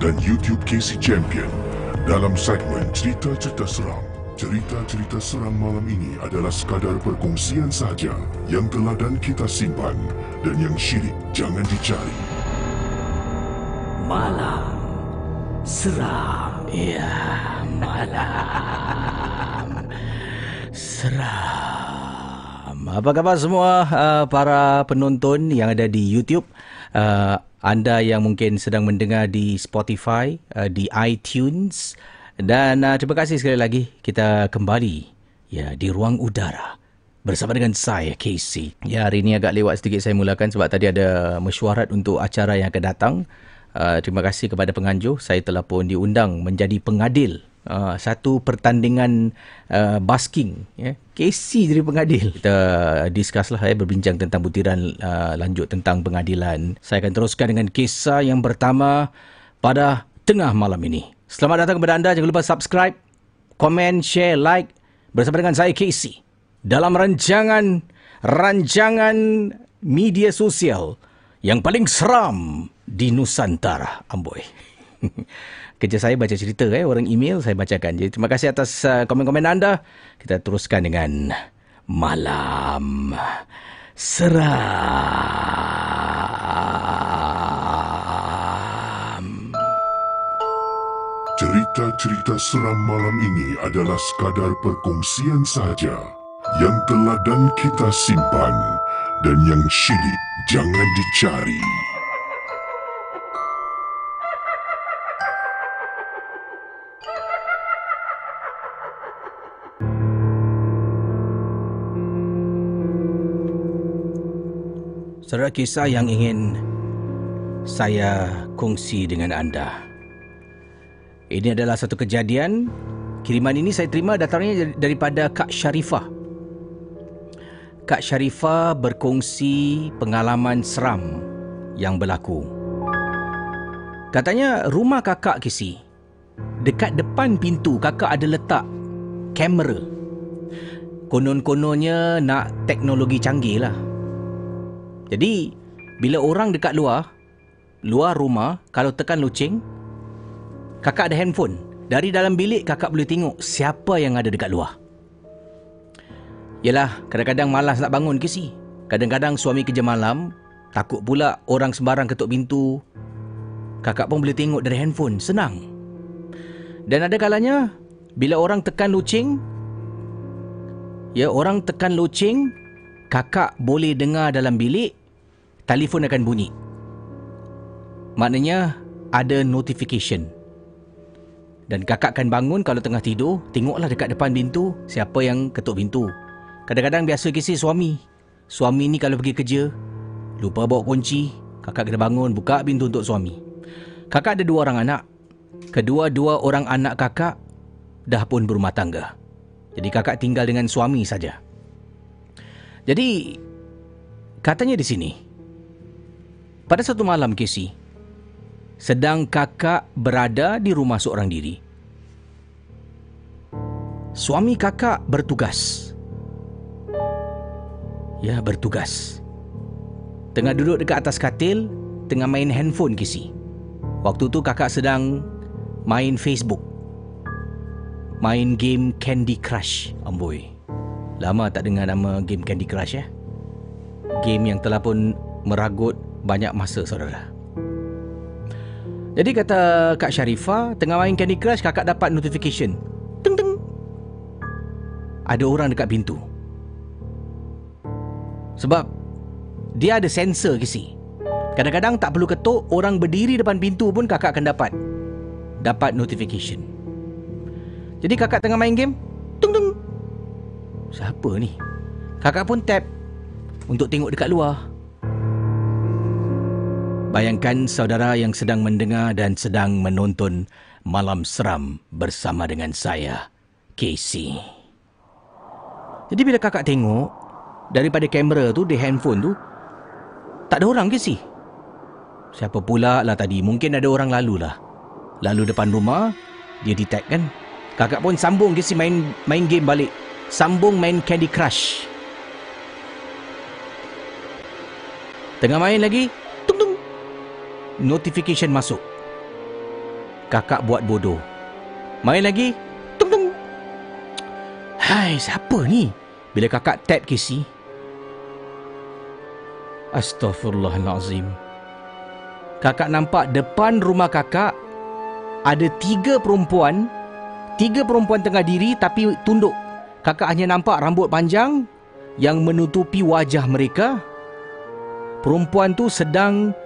Dan YouTube Casey Champion dalam segmen cerita-cerita seram. Cerita-cerita seram malam ini adalah sekadar perkongsian sahaja yang telah dan kita simpan dan yang syirik jangan dicari. Malam seram. Ya, malam seram. Apa khabar semua uh, para penonton yang ada di YouTube? Uh, anda yang mungkin sedang mendengar di Spotify, uh, di iTunes dan uh, terima kasih sekali lagi kita kembali ya di ruang udara bersama dengan saya Casey. Ya hari ini agak lewat sedikit saya mulakan sebab tadi ada mesyuarat untuk acara yang akan datang. Uh, terima kasih kepada penganjur. Saya telah pun diundang menjadi pengadil uh, satu pertandingan uh, basking. Ya. Casey jadi pengadil. Kita discuss lah, ya, berbincang tentang butiran uh, lanjut tentang pengadilan. Saya akan teruskan dengan kisah yang pertama pada tengah malam ini. Selamat datang kepada anda. Jangan lupa subscribe, komen, share, like bersama dengan saya Casey dalam rancangan rancangan media sosial yang paling seram di Nusantara. Amboi. Kerja saya baca cerita eh orang email saya bacakan. Jadi terima kasih atas uh, komen-komen anda. Kita teruskan dengan malam seram. Cerita-cerita seram malam ini adalah sekadar perkongsian sahaja yang telah dan kita simpan dan yang syirik jangan dicari. Saudara kisah yang ingin saya kongsi dengan anda. Ini adalah satu kejadian. Kiriman ini saya terima datangnya daripada Kak Sharifah. Kak Sharifah berkongsi pengalaman seram yang berlaku. Katanya rumah kakak Kisi. Dekat depan pintu kakak ada letak kamera. Konon-kononnya nak teknologi canggih lah. Jadi, bila orang dekat luar, luar rumah, kalau tekan loceng, kakak ada handphone. Dari dalam bilik, kakak boleh tengok siapa yang ada dekat luar. Yelah, kadang-kadang malas nak bangun ke si. Kadang-kadang suami kerja malam, takut pula orang sembarang ketuk pintu. Kakak pun boleh tengok dari handphone, senang. Dan ada kalanya, bila orang tekan loceng, ya orang tekan loceng, kakak boleh dengar dalam bilik, telefon akan bunyi. Maknanya ada notification. Dan kakak akan bangun kalau tengah tidur, tengoklah dekat depan pintu siapa yang ketuk pintu. Kadang-kadang biasa kisah suami. Suami ni kalau pergi kerja, lupa bawa kunci, kakak kena bangun buka pintu untuk suami. Kakak ada dua orang anak. Kedua-dua orang anak kakak dah pun berumah tangga. Jadi kakak tinggal dengan suami saja. Jadi katanya di sini pada satu malam Casey sedang kakak berada di rumah seorang diri. Suami kakak bertugas. Ya, bertugas. Tengah duduk dekat atas katil, tengah main handphone Casey. Waktu tu kakak sedang main Facebook. Main game Candy Crush, amboi. Lama tak dengar nama game Candy Crush ya. Game yang telah pun meragut banyak masa saudara. Jadi kata Kak Sharifah, tengah main Candy Crush kakak dapat notification. Teng teng. Ada orang dekat pintu. Sebab dia ada sensor kisi. Kadang-kadang tak perlu ketuk, orang berdiri depan pintu pun kakak akan dapat dapat notification. Jadi kakak tengah main game, tung tung. Siapa ni? Kakak pun tap untuk tengok dekat luar. Bayangkan saudara yang sedang mendengar dan sedang menonton Malam Seram bersama dengan saya, Casey. Jadi bila kakak tengok daripada kamera tu di handphone tu tak ada orang Casey. Siapa pula lah tadi? Mungkin ada orang lalu lah. Lalu depan rumah dia detect kan. Kakak pun sambung Casey main main game balik. Sambung main Candy Crush. Tengah main lagi, notification masuk. Kakak buat bodoh. Main lagi. Tung tung. Hai, siapa ni? Bila kakak tap Casey. Astaghfirullahalazim. Kakak nampak depan rumah kakak ada tiga perempuan. Tiga perempuan tengah diri tapi tunduk. Kakak hanya nampak rambut panjang yang menutupi wajah mereka. Perempuan tu sedang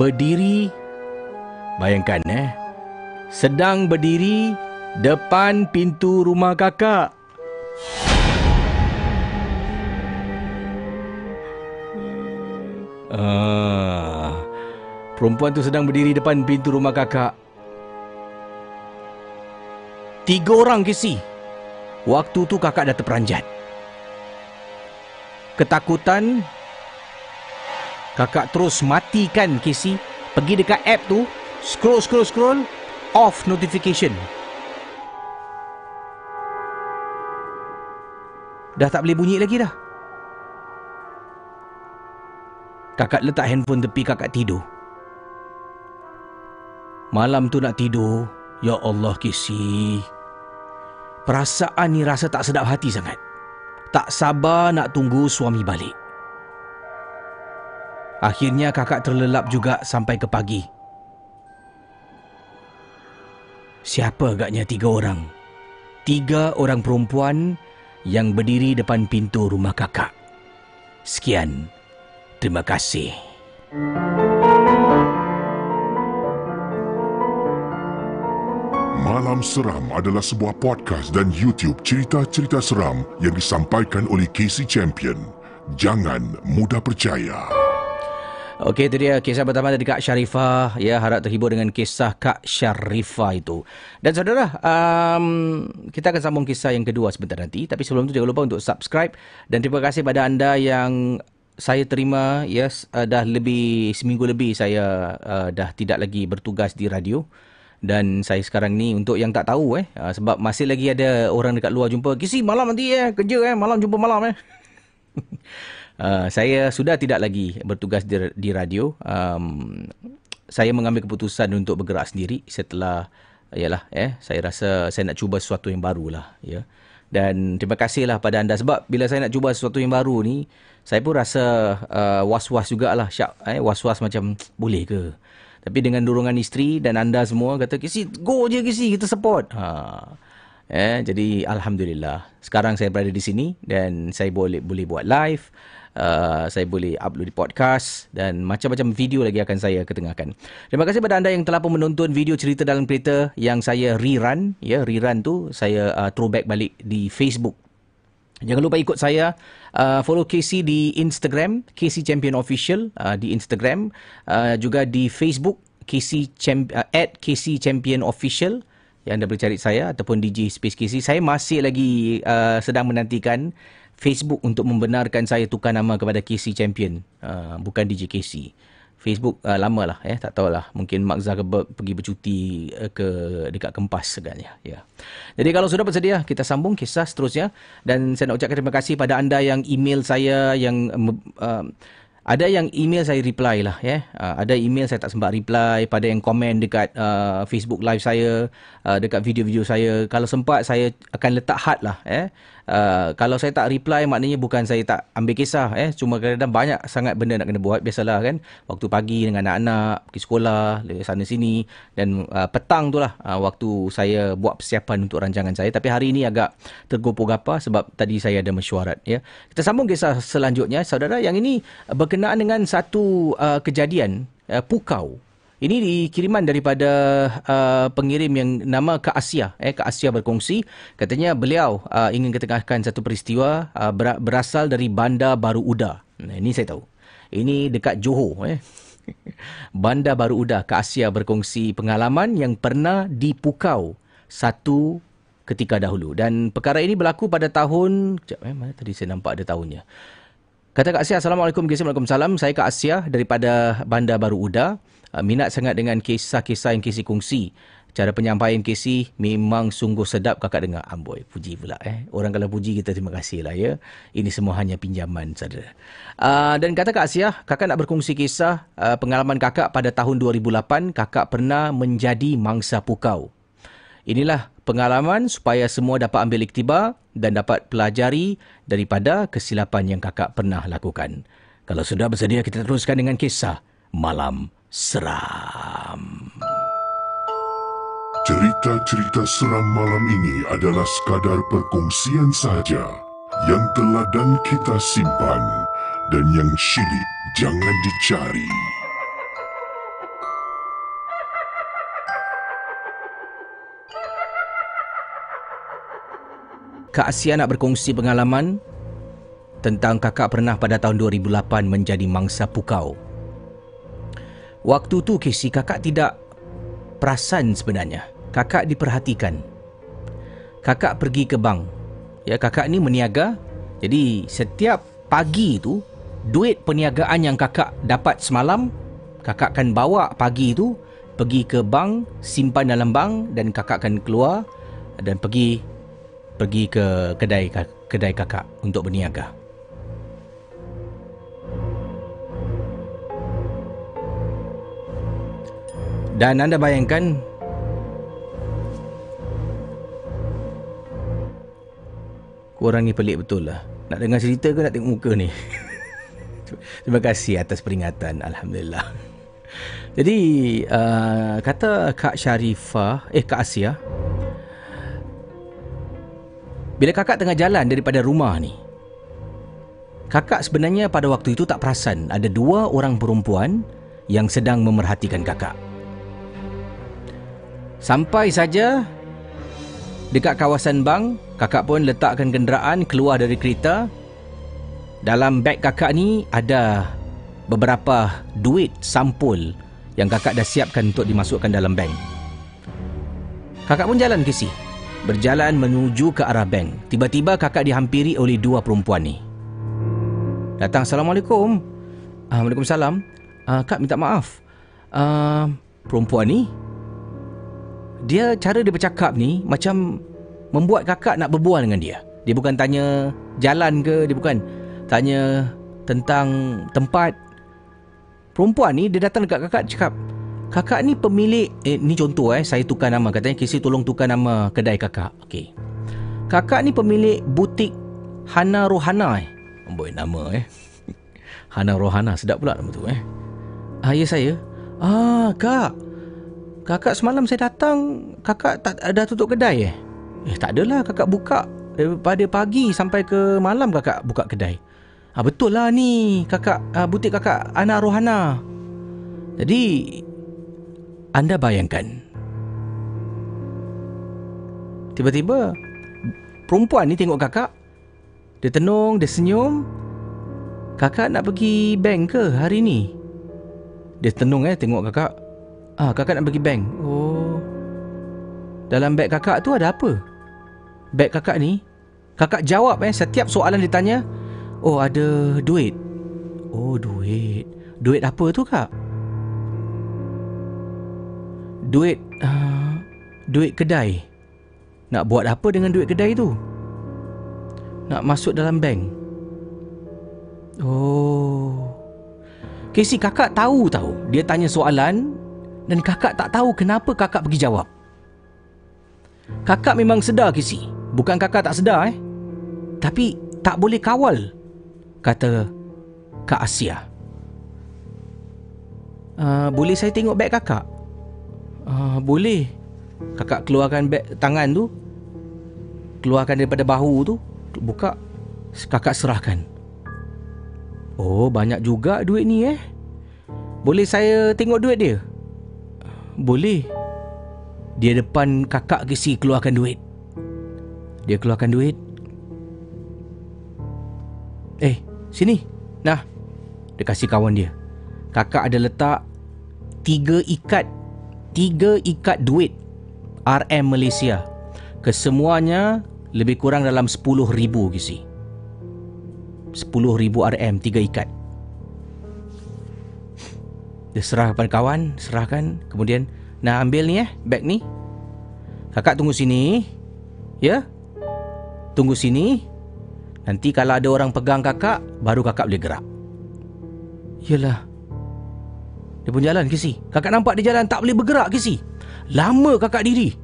berdiri bayangkan eh sedang berdiri depan pintu rumah kakak Ah, perempuan tu sedang berdiri depan pintu rumah kakak. Tiga orang kisi. Waktu tu kakak dah terperanjat. Ketakutan Kakak terus matikan Casey Pergi dekat app tu Scroll scroll scroll Off notification. Dah tak boleh bunyi lagi dah? Kakak letak handphone tepi kakak tidur. Malam tu nak tidur Ya Allah Casey Perasaan ni rasa tak sedap hati sangat. Tak sabar nak tunggu suami balik Akhirnya kakak terlelap juga sampai ke pagi. Siapa agaknya tiga orang? Tiga orang perempuan yang berdiri depan pintu rumah kakak. Sekian. Terima kasih. Malam Seram adalah sebuah podcast dan YouTube cerita-cerita seram yang disampaikan oleh Casey Champion. Jangan mudah percaya. Okey, itu dia kisah pertama dari Kak Sharifah. Ya, harap terhibur dengan kisah Kak Sharifah itu. Dan saudara, um, kita akan sambung kisah yang kedua sebentar nanti. Tapi sebelum itu jangan lupa untuk subscribe. Dan terima kasih pada anda yang saya terima. Yes, uh, dah lebih, seminggu lebih saya uh, dah tidak lagi bertugas di radio. Dan saya sekarang ni untuk yang tak tahu eh uh, sebab masih lagi ada orang dekat luar jumpa kisi malam nanti eh kerja eh malam jumpa malam eh. Uh, saya sudah tidak lagi bertugas di, di radio. Um, saya mengambil keputusan untuk bergerak sendiri setelah yalah eh saya rasa saya nak cuba sesuatu yang baru lah ya. Dan terima kasihlah pada anda sebab bila saya nak cuba sesuatu yang baru ni saya pun rasa uh, was-was jugalah syak eh was-was macam boleh ke tapi dengan dorongan isteri dan anda semua kata kisi go je kisi kita support. Ha. Eh jadi alhamdulillah sekarang saya berada di sini dan saya boleh boleh buat live. Uh, saya boleh upload di podcast dan macam-macam video lagi akan saya ketengahkan. Terima kasih kepada anda yang telah pun menonton video cerita dalam kereta yang saya rerun. Ya, rerun tu saya uh, throwback balik di Facebook. Jangan lupa ikut saya uh, follow Casey di Instagram Casey Champion Official uh, di Instagram uh, juga di Facebook Casey Champ uh, at Casey Champion Official yang anda boleh cari saya ataupun DJ Space KC. Saya masih lagi uh, sedang menantikan Facebook untuk membenarkan saya tukar nama kepada KC Champion. Uh, bukan DJ KC. Facebook uh, lama lah eh tak tahulah mungkin Mark Zuckerberg pergi bercuti uh, ke dekat Kempas agaknya ya. Jadi kalau sudah bersedia kita sambung kisah seterusnya dan saya nak ucapkan terima kasih pada anda yang email saya yang uh, ada yang email saya reply lah ya. Uh, ada email saya tak sempat reply pada yang komen dekat uh, Facebook live saya, uh, dekat video-video saya. Kalau sempat saya akan letak had lah ya. Uh, kalau saya tak reply maknanya bukan saya tak ambil kisah eh. Cuma kadang-kadang banyak sangat benda nak kena buat biasalah kan. Waktu pagi dengan anak-anak pergi sekolah sana sini. Dan uh, petang tu lah uh, waktu saya buat persiapan untuk rancangan saya. Tapi hari ini agak tergopoh-gapa sebab tadi saya ada mesyuarat ya. Kita sambung kisah selanjutnya. Saudara yang ini berkenaan dengan satu uh, kejadian uh, pukau ini dikiriman daripada uh, pengirim yang nama Kak Asia. Eh, Kak Asia berkongsi. Katanya beliau uh, ingin ketengahkan satu peristiwa uh, berasal dari Bandar Baru Uda. Nah, ini saya tahu. Ini dekat Johor. Eh. Bandar Baru Uda. Kak Asia berkongsi pengalaman yang pernah dipukau satu ketika dahulu. Dan perkara ini berlaku pada tahun... Sekejap, eh, mana tadi saya nampak ada tahunnya. Kata Kak Asia, Assalamualaikum, Waalaikumsalam. Saya Kak Asia daripada Bandar Baru Uda. Uh, minat sangat dengan kisah-kisah yang Casey kongsi. Cara penyampaian Casey memang sungguh sedap kakak dengar. Amboi, puji pula eh. Orang kalau puji kita terima kasih lah ya. Ini semua hanya pinjaman saudara. Uh, dan kata Kak Asia, kakak nak berkongsi kisah uh, pengalaman kakak pada tahun 2008. Kakak pernah menjadi mangsa pukau. Inilah pengalaman supaya semua dapat ambil iktibar dan dapat pelajari daripada kesilapan yang kakak pernah lakukan. Kalau sudah bersedia, kita teruskan dengan kisah Malam seram. Cerita-cerita seram malam ini adalah sekadar perkongsian saja yang telah dan kita simpan dan yang syilid jangan dicari. Kak Asia nak berkongsi pengalaman tentang kakak pernah pada tahun 2008 menjadi mangsa pukau Waktu tu Casey kakak tidak perasan sebenarnya. Kakak diperhatikan. Kakak pergi ke bank. Ya kakak ni meniaga. Jadi setiap pagi tu duit perniagaan yang kakak dapat semalam kakak akan bawa pagi tu pergi ke bank, simpan dalam bank dan kakak akan keluar dan pergi pergi ke kedai kedai kakak untuk berniaga. Dan anda bayangkan Korang ni pelik betul lah. Nak dengar cerita ke nak tengok muka ni? Terima kasih atas peringatan Alhamdulillah. Jadi uh, Kata Kak Sharifah Eh Kak Asia Bila kakak tengah jalan daripada rumah ni Kakak sebenarnya pada waktu itu tak perasan Ada dua orang perempuan Yang sedang memerhatikan kakak Sampai saja dekat kawasan bank, kakak pun letakkan kenderaan keluar dari kereta. Dalam beg kakak ni ada beberapa duit sampul yang kakak dah siapkan untuk dimasukkan dalam bank. Kakak pun jalan ke si. Berjalan menuju ke arah bank. Tiba-tiba kakak dihampiri oleh dua perempuan ni. Datang, Assalamualaikum. Uh, Waalaikumsalam. Uh, kak minta maaf. Uh, perempuan ni dia cara dia bercakap ni macam membuat kakak nak berbual dengan dia. Dia bukan tanya jalan ke, dia bukan tanya tentang tempat. Perempuan ni dia datang dekat kakak cakap, "Kakak ni pemilik eh ni contoh eh, saya tukar nama. Katanya Casey tolong tukar nama kedai kakak." Okey. Kakak ni pemilik butik Hana Rohana eh. Amboi nama eh. Hana Rohana sedap pula nama tu eh. Ah ya saya. Ah kak. Kakak semalam saya datang Kakak tak ada tutup kedai eh? Eh tak adalah kakak buka. Daripada pagi sampai ke malam kakak buka kedai. Ha, Betul lah ni kakak uh, Butik kakak anak Rohana. Jadi Anda bayangkan. Tiba-tiba Perempuan ni tengok kakak. Dia tenung, dia senyum. Kakak nak pergi bank ke hari ni? Dia tenung eh tengok kakak Ah, kakak nak pergi bank. Oh. dalam beg kakak tu ada apa? Beg kakak ni, kakak jawab eh setiap soalan ditanya, oh ada duit. Oh duit. Duit apa tu kak? Duit, uh, duit kedai. Nak buat apa dengan duit kedai tu? Nak masuk dalam bank. Oh. Casey kakak tahu tahu. Dia tanya soalan dan kakak tak tahu kenapa kakak pergi jawab. Kakak memang sedar Casey. Bukan kakak tak sedar eh. Tapi tak boleh kawal. Kata Kak Asia. Uh, boleh saya tengok beg kakak? Uh, boleh. Kakak keluarkan beg tangan tu. Keluarkan daripada bahu tu. Buka. Kakak serahkan. Oh, banyak juga duit ni eh. Boleh saya tengok duit dia? Boleh. Dia depan kakak kisi keluarkan duit. Dia keluarkan duit. Eh, sini. Nah. Dia kasih kawan dia. Kakak ada letak tiga ikat tiga ikat duit RM Malaysia. Kesemuanya lebih kurang dalam 10,000 kisi. 10,000 RM tiga ikat. Dia serah kepada kawan, serahkan. Kemudian, nak ambil ni eh, beg ni. Kakak tunggu sini. Ya? Tunggu sini. Nanti kalau ada orang pegang kakak, baru kakak boleh gerak. Yalah. Dia pun jalan, Kisi. Kakak nampak dia jalan, tak boleh bergerak, Kisi. Lama kakak diri.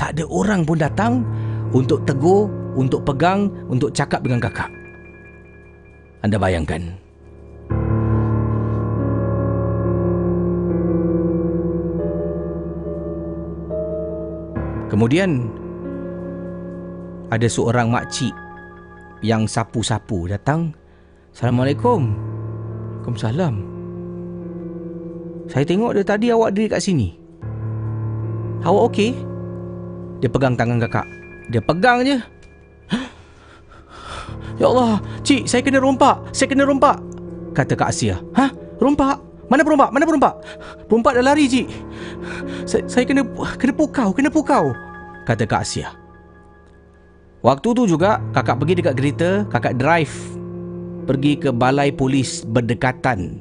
Tak ada orang pun datang untuk tegur, untuk pegang, untuk cakap dengan kakak. Anda bayangkan. Kemudian ada seorang makcik yang sapu-sapu datang. Assalamualaikum. Waalaikumsalam. Saya tengok dia tadi awak diri kat sini. Awak okey? Dia pegang tangan kakak. Dia pegang je. Ya Allah, cik, saya kena rompak. Saya kena rompak. Kata Kak Asia. Hah? Rompak? Mana perompak? Mana perompak? Perompak dah lari, cik. Saya, saya kena kena pukau, kena pukau. Kata Kak Asia. Waktu tu juga kakak pergi dekat kereta, kakak drive pergi ke balai polis berdekatan.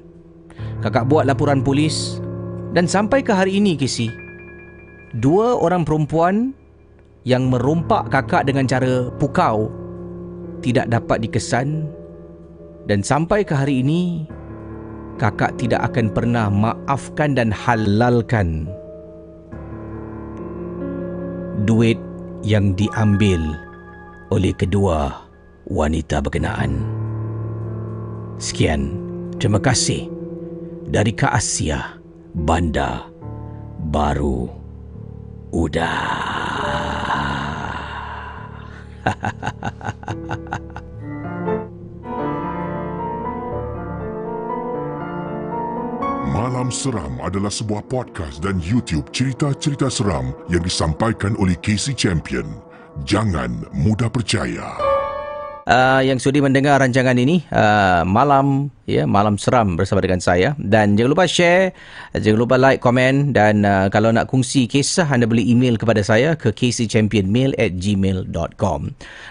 Kakak buat laporan polis dan sampai ke hari ini Casey, dua orang perempuan yang merompak kakak dengan cara pukau tidak dapat dikesan dan sampai ke hari ini kakak tidak akan pernah maafkan dan halalkan duit yang diambil oleh kedua wanita berkenaan. Sekian, terima kasih dari Kak Asia, Banda Baru Udah. Malam Seram adalah sebuah podcast dan YouTube cerita-cerita seram yang disampaikan oleh Casey Champion. Jangan mudah percaya. Uh, yang sudi mendengar rancangan ini uh, malam ya malam seram bersama dengan saya. Dan jangan lupa share jangan lupa like komen dan uh, kalau nak kongsi kisah anda boleh email kepada saya ke kcchampionmail@gmail.com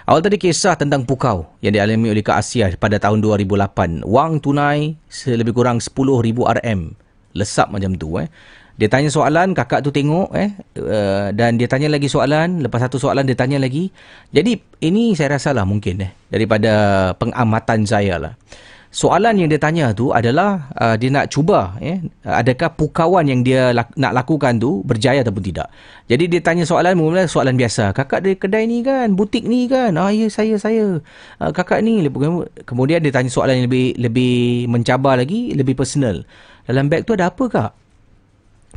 awal tadi kisah tentang pukau yang dialami oleh Kak Asia pada tahun 2008 wang tunai lebih kurang 10,000 RM lesap macam tu eh dia tanya soalan, kakak tu tengok eh uh, dan dia tanya lagi soalan, lepas satu soalan dia tanya lagi. Jadi ini saya rasa lah mungkin eh daripada pengamatan saya lah. Soalan yang dia tanya tu adalah uh, dia nak cuba eh adakah pukawan yang dia lak- nak lakukan tu berjaya ataupun tidak. Jadi dia tanya soalan mula soalan biasa. Kakak dari kedai ni kan, butik ni kan. Ah ya saya saya. Uh, kakak ni kemudian dia tanya soalan yang lebih lebih mencabar lagi, lebih personal. Dalam beg tu ada apa kak?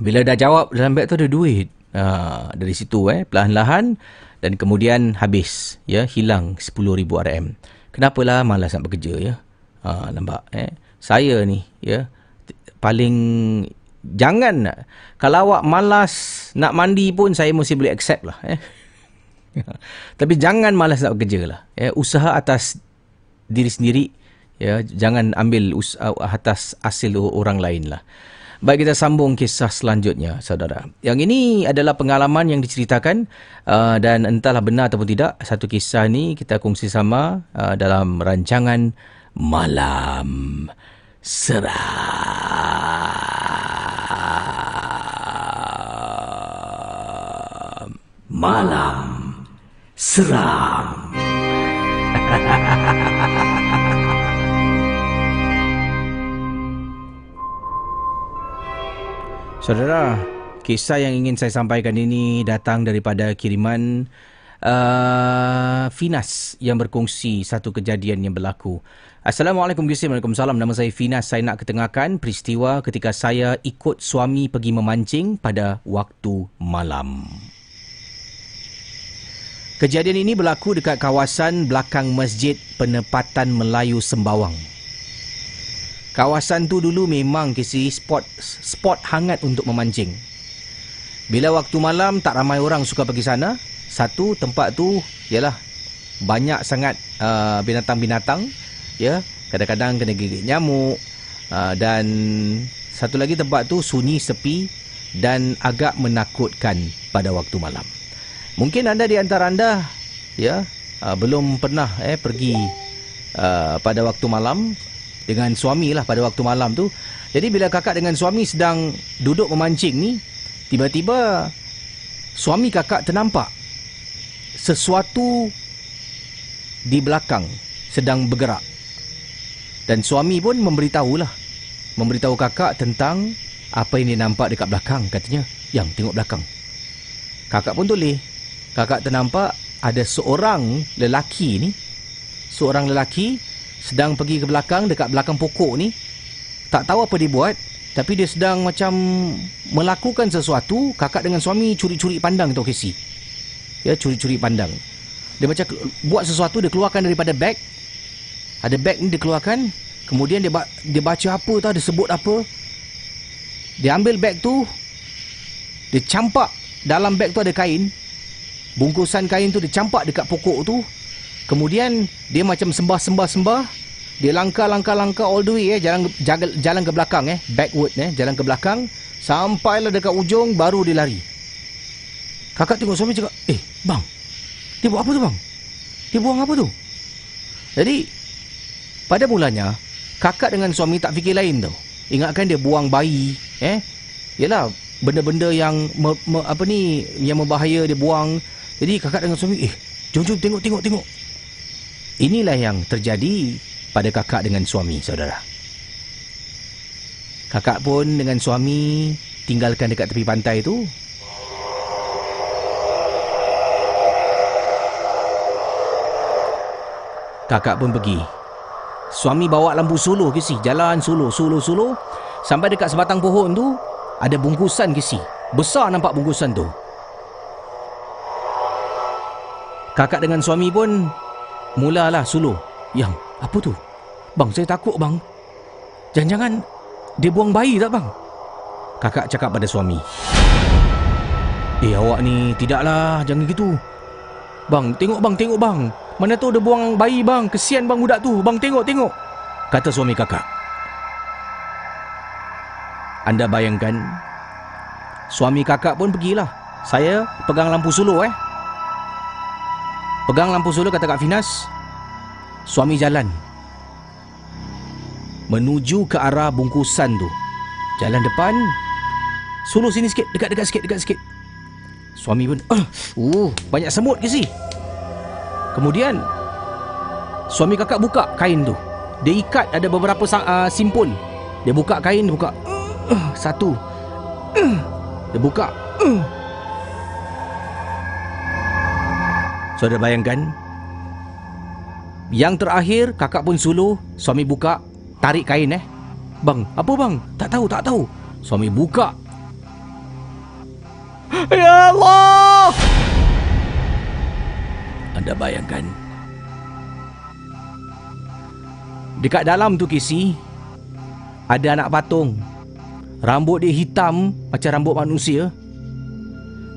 Bila dah jawab dalam beg tu ada duit. Ha, dari situ eh perlahan-lahan dan kemudian habis ya hilang 10000 RM. Kenapalah malas nak bekerja ya. Ha, nampak eh saya ni ya paling jangan kalau awak malas nak mandi pun saya mesti boleh accept lah eh. Tapi jangan malas nak bekerja lah. Ya, usaha atas diri sendiri ya jangan ambil usaha atas hasil orang lain lah. Baik kita sambung kisah selanjutnya saudara. Yang ini adalah pengalaman yang diceritakan uh, dan entahlah benar ataupun tidak satu kisah ni kita kongsi sama uh, dalam rancangan Malam Seram. Malam Seram. Saudara, kisah yang ingin saya sampaikan ini datang daripada kiriman uh, Finas yang berkongsi satu kejadian yang berlaku. Assalamualaikum warahmatullahi wabarakatuh. Nama saya Finas. Saya nak ketengahkan peristiwa ketika saya ikut suami pergi memancing pada waktu malam. Kejadian ini berlaku dekat kawasan belakang Masjid Penempatan Melayu Sembawang. Kawasan tu dulu memang kisi spot spot hangat untuk memancing. Bila waktu malam tak ramai orang suka pergi sana. Satu tempat tu ialah banyak sangat uh, binatang-binatang ya. Kadang-kadang kena gigit nyamuk uh, dan satu lagi tempat tu sunyi sepi dan agak menakutkan pada waktu malam. Mungkin anda di antara anda ya uh, belum pernah eh pergi uh, pada waktu malam dengan suami lah pada waktu malam tu. Jadi bila kakak dengan suami sedang duduk memancing ni, tiba-tiba suami kakak ternampak sesuatu di belakang sedang bergerak. Dan suami pun memberitahulah. Memberitahu kakak tentang apa yang dia nampak dekat belakang katanya. Yang tengok belakang. Kakak pun toleh. Kakak ternampak ada seorang lelaki ni. Seorang lelaki sedang pergi ke belakang dekat belakang pokok ni tak tahu apa dia buat tapi dia sedang macam melakukan sesuatu kakak dengan suami curi-curi pandang tu Casey. Ya curi-curi pandang. Dia macam buat sesuatu dia keluarkan daripada beg. Ada beg ni dia keluarkan kemudian dia dia baca apa tau dia sebut apa. Dia ambil beg tu dia campak dalam beg tu ada kain. Bungkusan kain tu dia campak dekat pokok tu Kemudian dia macam sembah-sembah-sembah. Dia langkah-langkah-langkah all the way eh jalan jalan, ke belakang eh backward eh jalan ke belakang sampailah dekat ujung baru dia lari. Kakak tengok suami cakap, "Eh, bang. Dia buat apa tu, bang? Dia buang apa tu?" Jadi pada mulanya kakak dengan suami tak fikir lain tu. Ingatkan dia buang bayi, eh? Yalah, benda-benda yang me, me, apa ni yang membahaya dia buang. Jadi kakak dengan suami, "Eh, jom jom tengok tengok tengok." Inilah yang terjadi pada kakak dengan suami, saudara. Kakak pun dengan suami tinggalkan dekat tepi pantai tu. Kakak pun pergi. Suami bawa lampu suluh ke si, jalan suluh, suluh, suluh. Sampai dekat sebatang pohon tu, ada bungkusan ke si. Besar nampak bungkusan tu. Kakak dengan suami pun Mulalah suluh. Yang, apa tu? Bang, saya takut bang. Jangan-jangan dia buang bayi tak bang? Kakak cakap pada suami. Eh, awak ni tidaklah. Jangan gitu. Bang, tengok bang, tengok bang. Mana tu dia buang bayi bang. Kesian bang budak tu. Bang, tengok, tengok. Kata suami kakak. Anda bayangkan. Suami kakak pun pergilah. Saya pegang lampu suluh eh. Pegang lampu solo kata Kak Finas. Suami jalan. Menuju ke arah bungkusan tu. Jalan depan. Solo sini sikit. Dekat-dekat sikit. Dekat sikit. Suami pun. Uh, uh banyak semut ke si? Kemudian. Suami kakak buka kain tu. Dia ikat ada beberapa uh, simpul. Dia buka kain. Dia buka. Uh, satu. Uh, dia buka. Uh, Saudara bayangkan? Yang terakhir kakak pun suluh Suami buka Tarik kain eh. Bang, apa bang? Tak tahu, tak tahu. Suami buka. Ya Allah! Anda bayangkan? Dekat dalam tu kisi Ada anak patung. Rambut dia hitam Macam rambut manusia.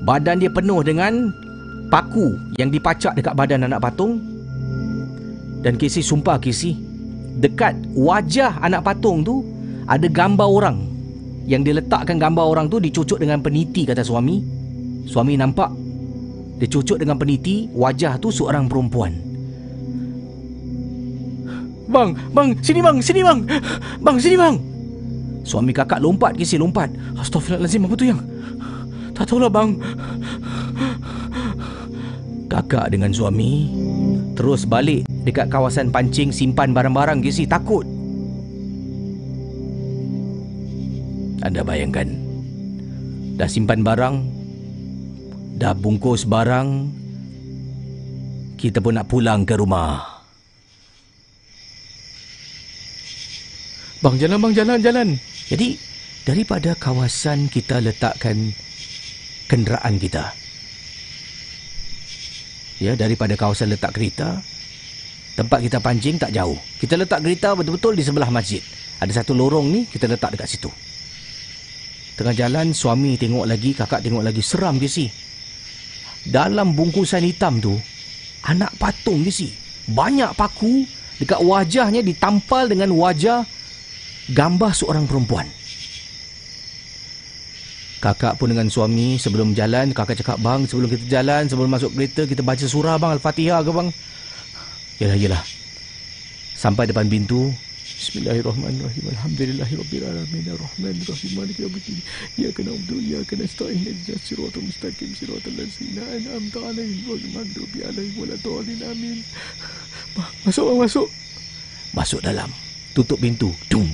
Badan dia penuh dengan paku yang dipacak dekat badan anak patung dan Casey sumpah Casey dekat wajah anak patung tu ada gambar orang yang diletakkan gambar orang tu dicucuk dengan peniti kata suami. Suami nampak dia cucuk dengan peniti wajah tu seorang perempuan. Bang, bang, sini bang, sini bang. Bang, sini bang. Suami kakak lompat kisi lompat. Astaghfirullahalazim apa tu yang? Tak tahulah bang. Kakak dengan suami. Terus balik dekat kawasan pancing simpan barang-barang. Kisi takut. Anda bayangkan? Dah simpan barang Dah bungkus barang Kita pun nak pulang ke rumah. Bang jalan bang jalan jalan. Jadi Daripada kawasan kita letakkan Kenderaan kita Ya daripada kawasan letak kereta Tempat kita pancing tak jauh Kita letak kereta betul-betul di sebelah masjid Ada satu lorong ni kita letak dekat situ Tengah jalan suami tengok lagi, kakak tengok lagi. Seram ke si? Dalam bungkusan hitam tu, anak patung ke si? Banyak paku dekat wajahnya ditampal dengan wajah gambar seorang perempuan. Kakak pun dengan suami sebelum jalan, kakak cakap, bang sebelum kita jalan, sebelum masuk kereta, kita baca surah bang, Al-Fatihah ke bang? Yalah, yalah. Sampai depan pintu, Bismillahirrahmanirrahim. Alhamdulillahirabbil alamin. Arrahmanirrahim. Maliki yaumiddin. Iyyaka na'budu wa iyyaka nasta'in. Ihdinas siratal mustaqim. Siratal ladzina an'amta 'alaihim ghairil maghdubi 'alaihim waladdallin. Amin. Masuk bang, masuk. Masuk dalam. Tutup pintu. Dung.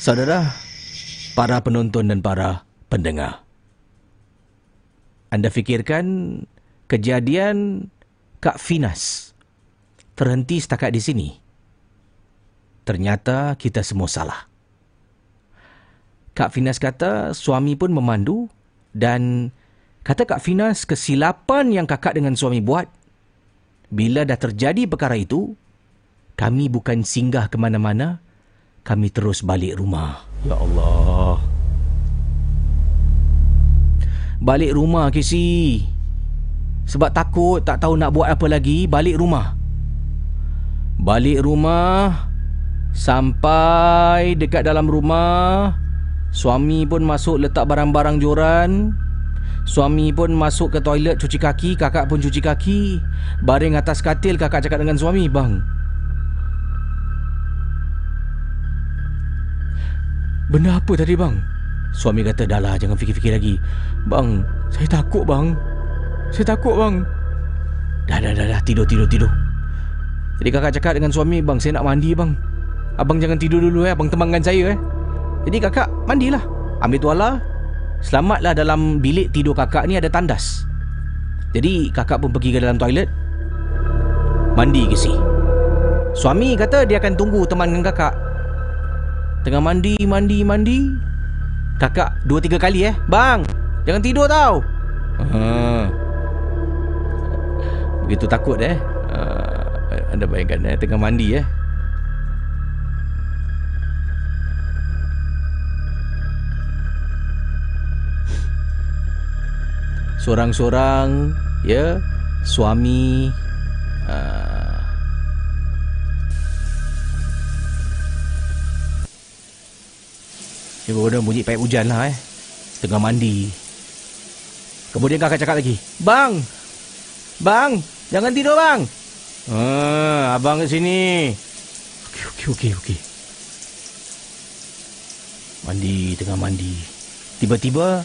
Saudara, para penonton dan para pendengar. Anda fikirkan kejadian Kak Finas terhenti setakat di sini. Ternyata kita semua salah. Kak Finas kata suami pun memandu dan kata Kak Finas kesilapan yang kakak dengan suami buat bila dah terjadi perkara itu kami bukan singgah ke mana-mana kami terus balik rumah. Ya Allah. Balik rumah Kisi. Sebab takut tak tahu nak buat apa lagi, balik rumah. Balik rumah Sampai dekat dalam rumah Suami pun masuk letak barang-barang joran Suami pun masuk ke toilet cuci kaki Kakak pun cuci kaki Baring atas katil kakak cakap dengan suami Bang Benda apa tadi bang? Suami kata dah lah jangan fikir-fikir lagi. Bang saya takut bang. Saya takut bang. Dah dah dah, dah. tidur tidur tidur. Jadi kakak cakap dengan suami Bang saya nak mandi bang. Abang jangan tidur dulu eh. Abang temankan saya eh. Jadi kakak mandilah. Ambil tuala. Selamatlah dalam bilik tidur kakak ni ada tandas. Jadi kakak pun pergi ke dalam toilet. Mandi ke si. Suami kata dia akan tunggu temankan kakak Tengah mandi, mandi, mandi Kakak dua tiga kali eh Bang, jangan tidur tau uh. Begitu takut eh uh. Anda bayangkan eh, tengah mandi eh. Seorang-seorang ya suami uh, Ini baru bunyi paip hujan lah eh Tengah mandi Kemudian kakak cakap lagi Bang Bang Jangan tidur bang Ah, abang ke sini. Okey, okey, okey, okey. Mandi, tengah mandi. Tiba-tiba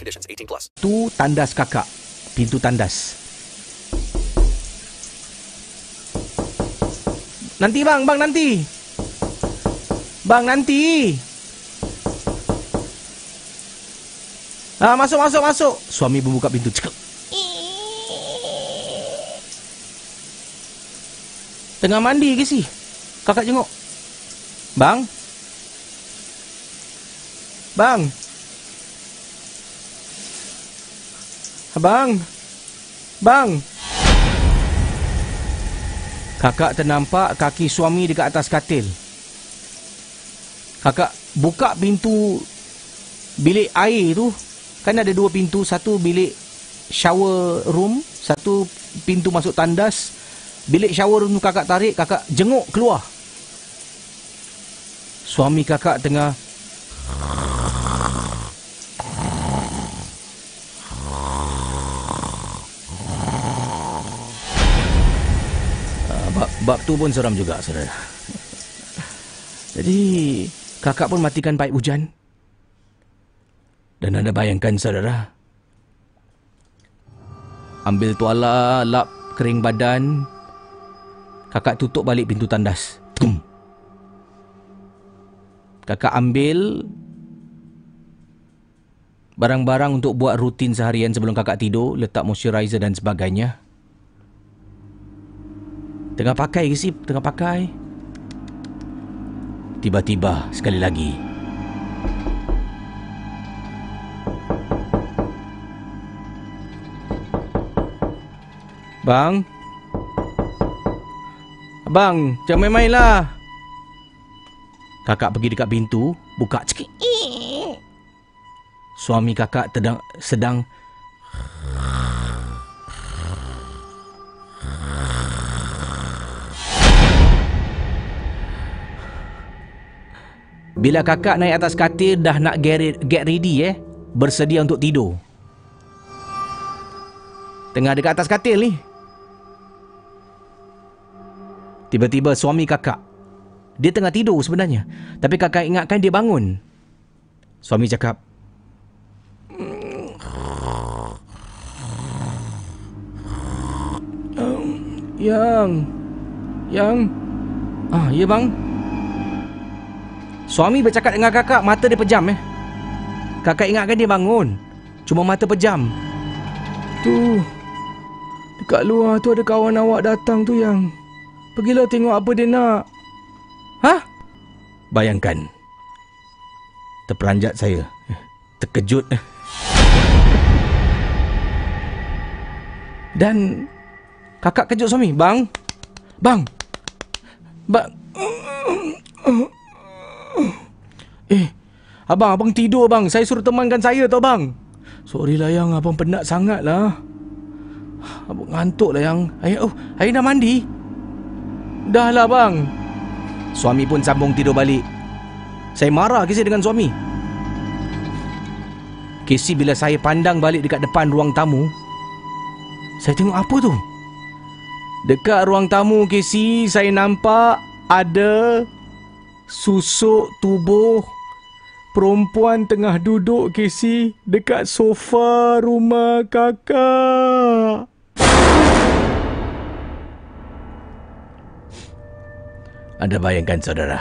conditions. 18 plus. tu tandas kakak. Pintu tandas. Nanti bang, bang nanti. Bang nanti. Ah, masuk, masuk, masuk. Suami membuka pintu. Cekak. Tengah mandi ke si? Kakak jenguk. Bang? Bang? Abang? Bang? Kakak ternampak kaki suami dekat atas katil. Kakak buka pintu bilik air tu. Kan ada dua pintu. Satu bilik shower room. Satu pintu masuk tandas. Bilik shower room tu kakak tarik. Kakak jenguk keluar. Suami kakak tengah Bab, tu pun seram juga saudara. Jadi kakak pun matikan paip hujan. Dan anda bayangkan saudara. Ambil tuala, lap kering badan. Kakak tutup balik pintu tandas. Tum. Kakak ambil barang-barang untuk buat rutin seharian sebelum kakak tidur, letak moisturizer dan sebagainya. Tengah pakai ke sih? Tengah pakai. Tiba-tiba sekali lagi. Bang? Abang, jangan main-main lah. Kakak pergi dekat pintu, buka cekik. Suami kakak tedang, sedang Bila kakak naik atas katil dah nak get, ready eh. Bersedia untuk tidur. Tengah dekat atas katil ni. Tiba-tiba suami kakak. Dia tengah tidur sebenarnya. Tapi kakak ingatkan dia bangun. Suami cakap. Yang. Yang. Ah, ya bang. Suami bercakap dengan kakak, mata dia pejam eh. Kakak ingatkan dia bangun. Cuma mata pejam. Tu. Dekat luar tu ada kawan awak datang tu yang. Pergilah tengok apa dia nak. Hah? Bayangkan. Terperanjat saya. Terkejut. Dan kakak kejut suami. Bang. Bang. Bang. Eh, abang, abang tidur bang. Saya suruh temankan saya tau bang. Sorry lah yang, abang penat sangat lah. Abang ngantuk lah yang. Ayah, oh, ayah dah mandi? Dah lah bang. Suami pun sambung tidur balik. Saya marah kisah dengan suami. Casey bila saya pandang balik dekat depan ruang tamu, saya tengok apa tu? Dekat ruang tamu Casey, saya nampak ada susuk tubuh perempuan tengah duduk Casey dekat sofa rumah kakak. Anda bayangkan saudara.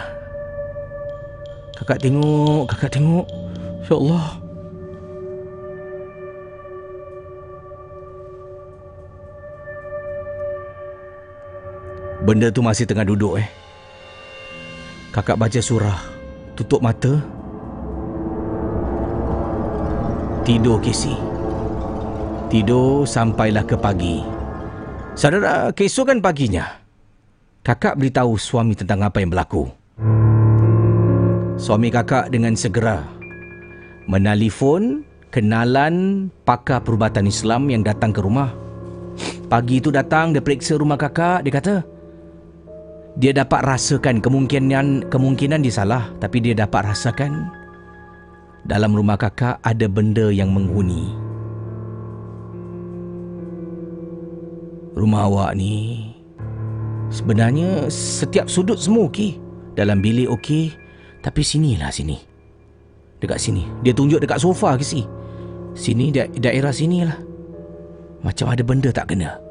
Kakak tengok, kakak tengok. Ya Allah. Benda tu masih tengah duduk eh. Kakak baca surah. Tutup mata. Tidur Casey. Tidur sampailah ke pagi. Saudara, keesokan paginya. Kakak beritahu suami tentang apa yang berlaku. Suami kakak dengan segera menelefon kenalan pakar perubatan Islam yang datang ke rumah. Pagi itu datang, dia periksa rumah kakak, dia kata, dia dapat rasakan kemungkinan kemungkinan dia salah tapi dia dapat rasakan dalam rumah kakak ada benda yang menghuni. Rumah awak ni sebenarnya setiap sudut semua okey. Dalam bilik okey, tapi sinilah sini. Dekat sini. Dia tunjuk dekat sofa ke si. Sini da- daerah sinilah. Macam ada benda tak kena.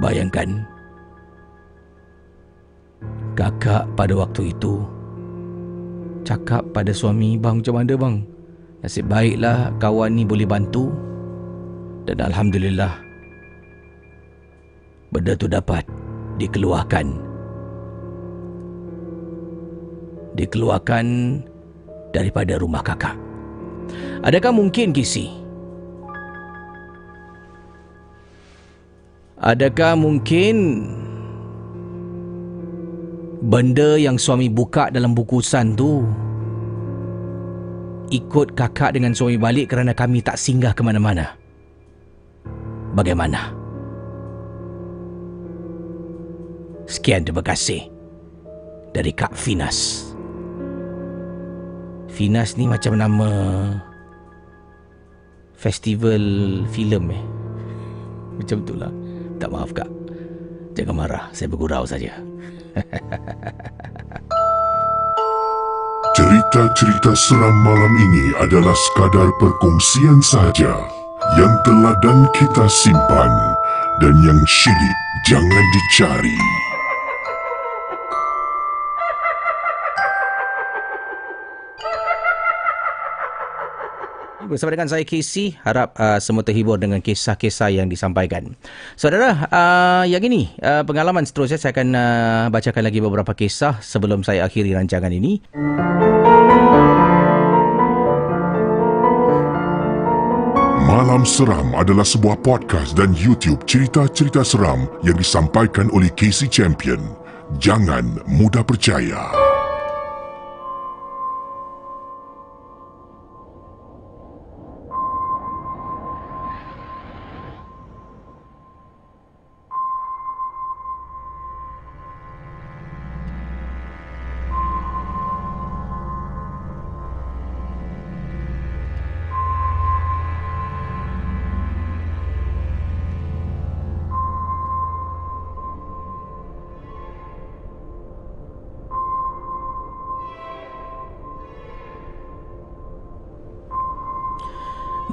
Bayangkan Kakak pada waktu itu Cakap pada suami Bang macam mana bang Nasib baiklah kawan ni boleh bantu Dan Alhamdulillah Benda tu dapat dikeluarkan. Dikeluarkan daripada rumah kakak. Adakah mungkin Kisi? Adakah mungkin benda yang suami buka dalam bukusan tu ikut kakak dengan suami balik kerana kami tak singgah ke mana-mana? Bagaimana? Sekian terima kasih dari Kak Finas. Finas ni macam nama festival filem eh. Macam tu lah. Tak maaf kak. Jangan marah, saya bergurau saja. Cerita-cerita seram malam ini adalah sekadar perkongsian sahaja yang telah dan kita simpan dan yang syilid jangan dicari. Bersama dengan saya Casey, harap uh, semua terhibur dengan kisah-kisah yang disampaikan. Saudara, uh, yang ini uh, pengalaman seterusnya saya akan uh, bacakan lagi beberapa kisah sebelum saya akhiri rancangan ini. Malam Seram adalah sebuah podcast dan YouTube cerita-cerita seram yang disampaikan oleh Casey Champion. Jangan mudah percaya.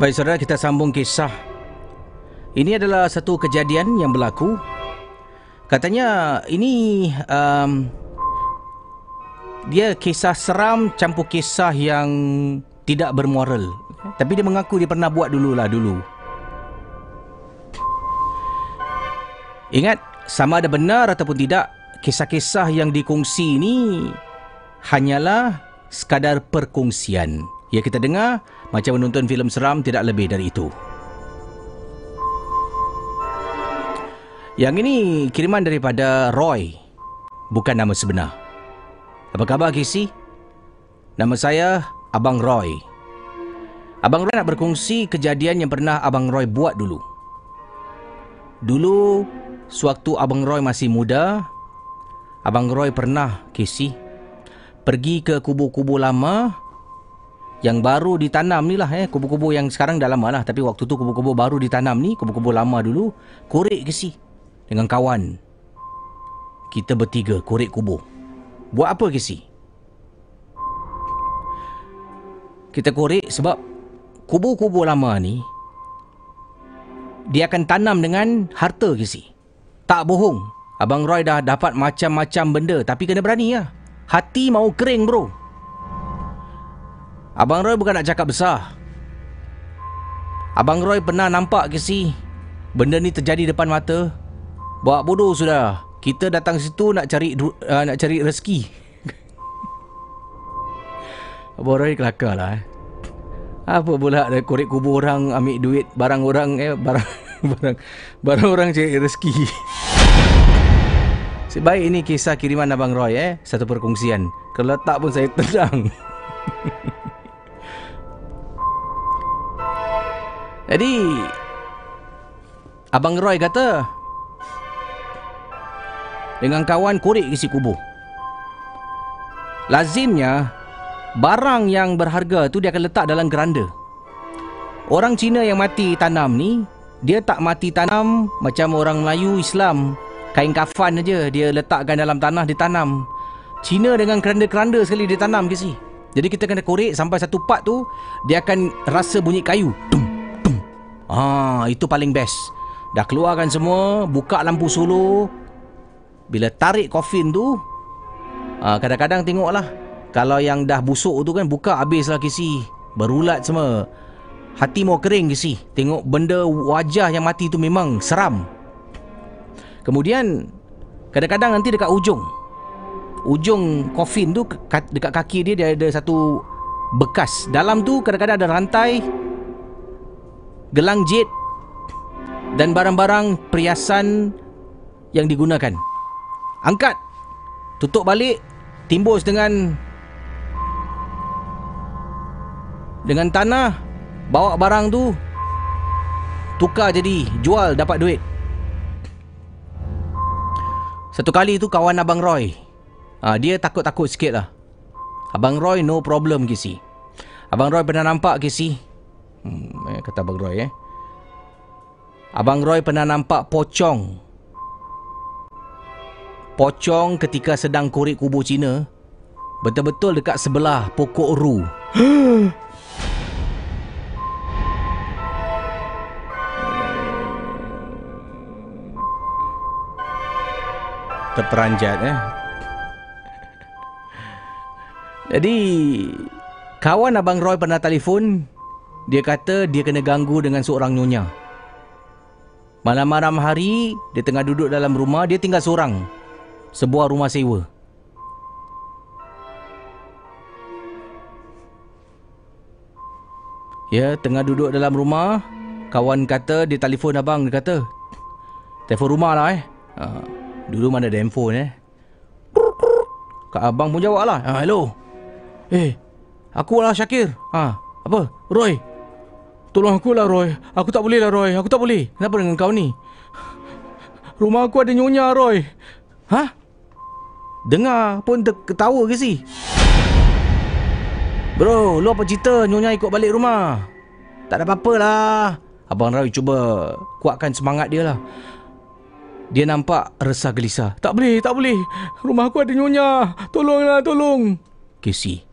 Baik saudara, kita sambung kisah. Ini adalah satu kejadian yang berlaku. Katanya ini um, dia kisah seram campur kisah yang tidak bermoral. Tapi dia mengaku dia pernah buat dululah dulu. Ingat, sama ada benar ataupun tidak, kisah-kisah yang dikongsi ini hanyalah sekadar perkongsian. Ya kita dengar macam menonton filem seram tidak lebih dari itu. Yang ini kiriman daripada Roy. Bukan nama sebenar. Apa khabar Casey? Nama saya Abang Roy. Abang Roy nak berkongsi kejadian yang pernah Abang Roy buat dulu. Dulu, sewaktu Abang Roy masih muda, Abang Roy pernah, Casey, pergi ke kubur-kubur lama yang baru ditanam ni lah eh. Kubu-kubu yang sekarang dah lama lah. Tapi waktu tu kubu-kubu baru ditanam ni kubu-kubu lama dulu korek ke si? Dengan kawan. Kita bertiga korek kubu buat apa ke si? Kita korek sebab kubu-kubu lama ni dia akan tanam dengan harta ke si? Tak bohong. Abang Roy dah dapat macam-macam benda tapi kena berani lah. Hati mau kering bro Abang Roy bukan nak cakap besar. Abang Roy pernah nampak ke si benda ni terjadi depan mata? Buat bodoh sudah. Kita datang situ nak cari uh, nak cari rezeki. Abang Roy kelakar lah eh. Apa pula ada korek kubur orang ambil duit barang orang eh barang barang barang orang cari rezeki. Sebaik ini kisah kiriman Abang Roy eh satu perkongsian. Kalau tak pun saya tendang. Jadi Abang Roy kata dengan kawan korek isi kubur. Lazimnya barang yang berharga tu dia akan letak dalam geranda. Orang Cina yang mati tanam ni dia tak mati tanam macam orang Melayu Islam kain kafan aja dia letakkan dalam tanah ditanam. Cina dengan keranda-keranda sekali ditanam ke si. Jadi kita kena korek sampai satu part tu dia akan rasa bunyi kayu. Tum Ah, itu paling best. Dah keluarkan semua, buka lampu solo. Bila tarik kofin tu, ah, kadang-kadang tengoklah. Kalau yang dah busuk tu kan buka habislah kisi. Berulat semua. Hati mau kering kisi. Tengok benda wajah yang mati tu memang seram. Kemudian Kadang-kadang nanti dekat ujung Ujung coffin tu ka- Dekat kaki dia Dia ada satu Bekas Dalam tu kadang-kadang ada rantai Gelang jit Dan barang-barang Perhiasan Yang digunakan. Angkat Tutup balik Timbus dengan Dengan tanah Bawa barang tu Tukar jadi Jual dapat duit. Satu kali tu kawan Abang Roy ha, Dia takut-takut sikit lah. Abang Roy no problem Kisi Abang Roy pernah nampak Kisi hmm, eh, Kata Abang Roy eh. Abang Roy pernah nampak pocong. Pocong ketika sedang korek kubur Cina Betul-betul dekat sebelah pokok ru. Terperanjat eh. Jadi Kawan Abang Roy pernah telefon Dia kata dia kena ganggu dengan seorang nyonya. Malam-malam hari Dia tengah duduk dalam rumah Dia tinggal seorang. Sebuah rumah sewa. Ya, tengah duduk dalam rumah Kawan kata dia telefon abang Dia kata Telefon rumah lah eh. Ha, Dulu mana ada handphone eh. Kak abang pun jawab lah ha, Hello. Eh Aku lah Syakir. Ha, Apa? Roy Tolong aku lah Roy Aku tak boleh lah Roy Aku tak boleh Kenapa dengan kau ni Rumah aku ada nyonya Roy Ha Dengar pun ketawa ke si Bro, lu apa cerita nyonya ikut balik rumah? Tak ada apa-apa lah. Abang Roy cuba kuatkan semangat dia lah. Dia nampak resah gelisah. Tak boleh, tak boleh. Rumah aku ada nyonya. Tolonglah, tolong. Casey.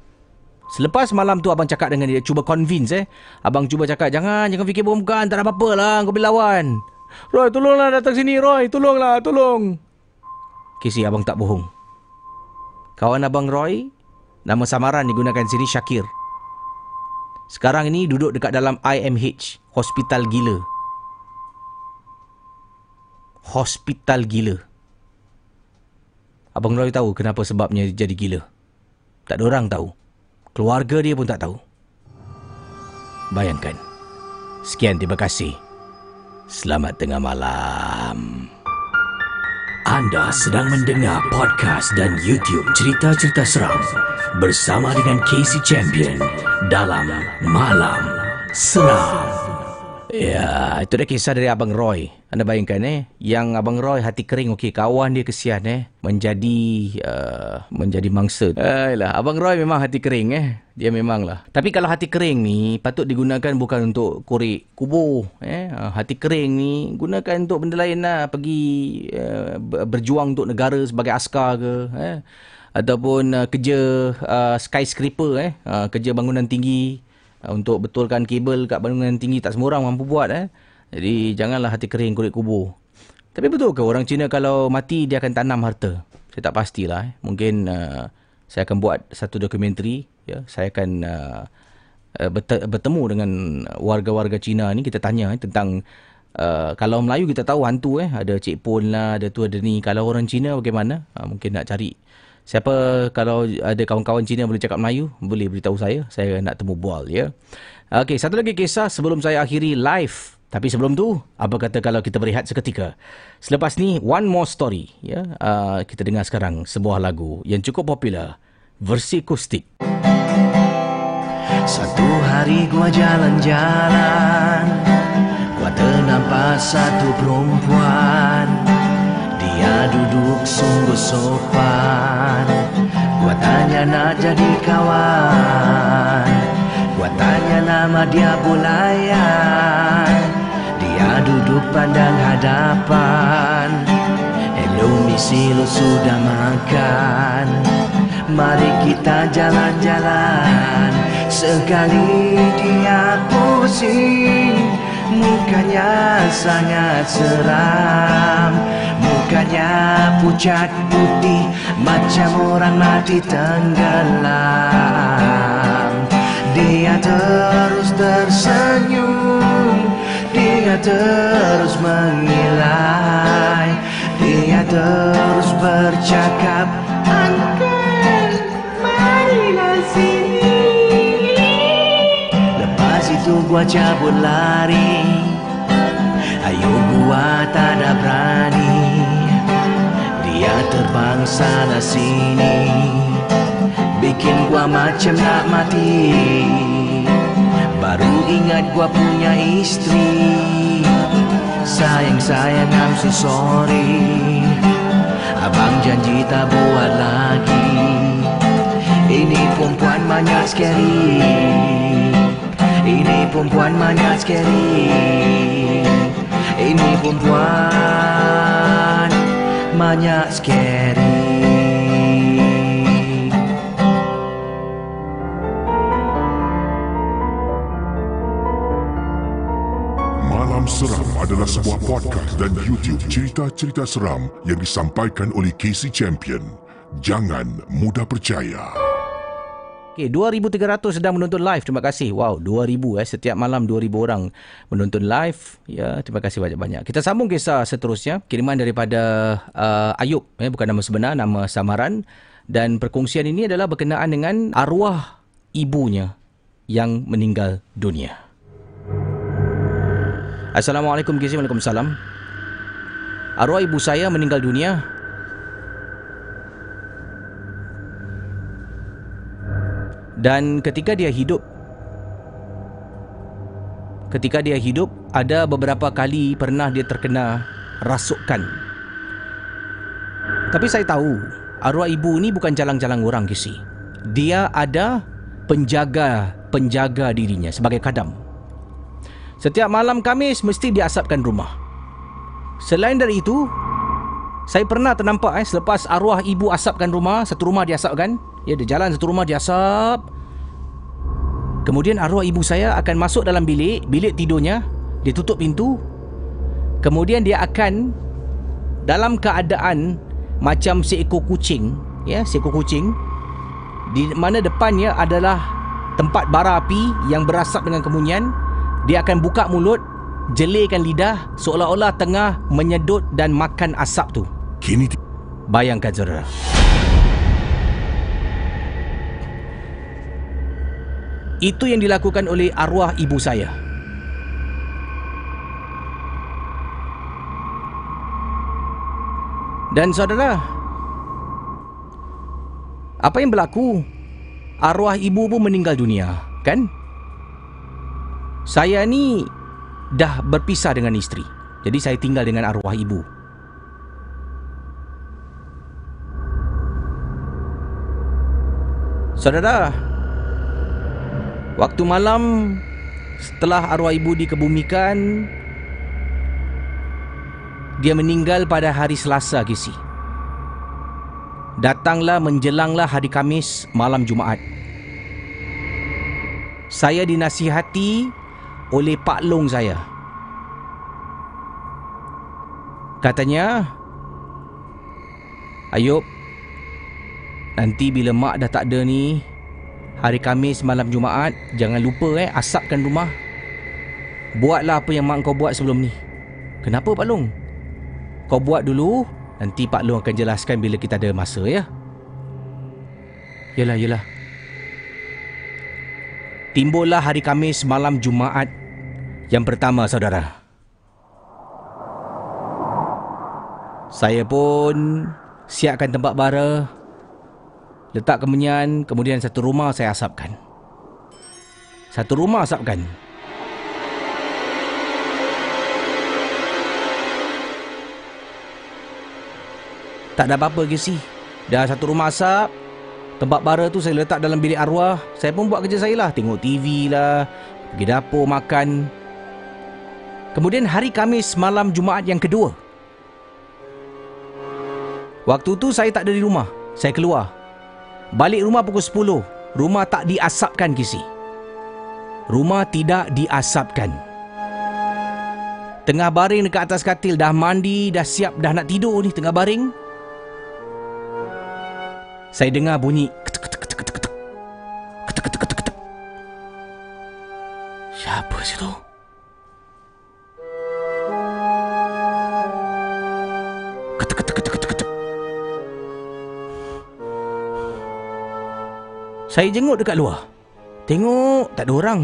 Selepas malam tu abang cakap dengan dia, cuba convince eh. Abang cuba cakap, jangan, jangan fikir bukan, tak ada apa-apa lah, kau boleh lawan. Roy, tolonglah datang sini, Roy. Tolonglah, tolong. Casey, abang tak bohong. Kawan abang Roy, nama samaran digunakan sini Syakir. Sekarang ini duduk dekat dalam IMH, Hospital Gila. Hospital Gila. Abang Roy tahu kenapa sebabnya jadi gila. Tak ada orang tahu. Keluarga dia pun tak tahu. Bayangkan. Sekian terima kasih. Selamat tengah malam. Anda sedang mendengar podcast dan YouTube cerita-cerita seram bersama dengan Casey Champion dalam Malam Seram. Ya, itu dah kisah dari Abang Roy. Anda bayangkan eh, yang Abang Roy hati kering okey, kawan dia kesian eh, menjadi uh, menjadi mangsa. Ayolah, Abang Roy memang hati kering eh. Dia memanglah. Tapi kalau hati kering ni patut digunakan bukan untuk korek kubur eh. Uh, hati kering ni gunakan untuk benda lain lah, pergi uh, berjuang untuk negara sebagai askar ke eh ataupun uh, kerja uh, skyscraper eh, uh, kerja bangunan tinggi untuk betulkan kabel kat bangunan tinggi tak semua orang mampu buat eh. Jadi janganlah hati kering kulit kubur. Tapi betul ke orang Cina kalau mati dia akan tanam harta? Saya tak pastilah eh. Mungkin uh, saya akan buat satu dokumentari ya. Saya akan uh, uh, bertemu dengan warga-warga Cina ni kita tanya eh, tentang Uh, kalau Melayu kita tahu hantu eh ada Cik Pon lah ada tu ada ni kalau orang Cina bagaimana uh, mungkin nak cari Siapa kalau ada kawan-kawan Cina boleh cakap Melayu, boleh beritahu saya. Saya nak temu bual ya. Okey, satu lagi kisah sebelum saya akhiri live. Tapi sebelum tu, apa kata kalau kita berehat seketika? Selepas ni, one more story. ya. Uh, kita dengar sekarang sebuah lagu yang cukup popular. Versi akustik. Satu hari gua jalan-jalan Gua ternampak satu perempuan Dia duduk sungguh sopan. Gua tanya nak jadi kawan. Gua tanya nama dia Bulayan. Dia duduk pandang hadapan. Hello misi lu sudah makan. Mari kita jalan-jalan. Sekali dia pusing Mukanya sangat seram Mukanya pucat putih Macam orang mati tenggelam Dia terus tersenyum Dia terus mengilai Dia terus cakap Uncle, marilah sini. Lepas itu gua cabut lari. Ayo gua tak ada berani terbang sana sini. Bikin gua macam nak mati. Baru ingat gua punya istri. Sayang sayang I'm so sorry. Abang janji tak buat lagi. Ini perempuan banyak scary Ini perempuan banyak scary Ini perempuan banyak scary Malam Seram adalah sebuah podcast dan YouTube cerita-cerita seram yang disampaikan oleh Casey Champion. Jangan mudah percaya. Okey, 2,300 sedang menonton live. Terima kasih. Wow, 2,000 eh. Setiap malam 2,000 orang menonton live. Ya, terima kasih banyak-banyak. Kita sambung kisah seterusnya. Kiriman daripada uh, Ayub. Eh, bukan nama sebenar, nama samaran. Dan perkongsian ini adalah berkenaan dengan arwah ibunya yang meninggal dunia. Assalamualaikum. Waalaikumsalam. Arwah ibu saya meninggal dunia. Dan ketika dia hidup Ketika dia hidup Ada beberapa kali pernah dia terkena rasukan. Tapi saya tahu Arwah ibu ni bukan jalang-jalang orang kisi Dia ada penjaga Penjaga dirinya sebagai kadam. Setiap malam Kamis mesti dia asapkan rumah. Selain dari itu Saya pernah ternampak eh, Selepas arwah ibu asapkan rumah Satu rumah dia asapkan Ya, dia jalan satu rumah dia asap. Kemudian arwah ibu saya akan masuk dalam bilik, bilik tidurnya, dia tutup pintu. Kemudian dia akan dalam keadaan macam seekor kucing, ya, seekor kucing di mana depannya adalah tempat bara api yang berasap dengan kemunyan. Dia akan buka mulut, jelirkan lidah seolah-olah tengah menyedut dan makan asap tu. Kini Bayangkan saudara. Itu yang dilakukan oleh arwah ibu saya. Dan saudara, apa yang berlaku? Arwah ibu pun meninggal dunia, kan? Saya ni dah berpisah dengan isteri. Jadi saya tinggal dengan arwah ibu. Saudara, waktu malam setelah arwah ibu dikebumikan, dia meninggal pada hari Selasa, Kisi. Datanglah menjelanglah hari Kamis malam Jumaat. Saya dinasihati oleh Pak Long saya. Katanya, Ayub, Nanti bila mak dah tak ada ni Hari Kamis malam Jumaat Jangan lupa eh Asapkan rumah. Buatlah apa yang mak kau buat sebelum ni. Kenapa Pak Long? Kau buat dulu Nanti Pak Long akan jelaskan bila kita ada masa ya. Yelah yelah. Timbullah hari Kamis malam Jumaat. Yang pertama saudara. Saya pun Siapkan tempat bara Letak kemenyan Kemudian satu rumah saya asapkan. Satu rumah asapkan. Tak ada apa-apa ke si Dah satu rumah asap. Tempat bara tu saya letak dalam bilik arwah. Saya pun buat kerja saya lah. Tengok TV lah. Pergi dapur makan. Kemudian hari Kamis malam Jumaat yang kedua. Waktu tu saya tak ada di rumah. Saya keluar Balik rumah pukul 10 Rumah tak diasapkan kisi Rumah tidak diasapkan Tengah baring dekat atas katil Dah mandi, dah siap, dah nak tidur ni Tengah baring Saya dengar bunyi ketuk, ketuk, ketuk, ketuk, ketuk. Ketuk, ketuk, ketuk. Siapa situ? Saya jenguk dekat luar. Tengok tak ada orang.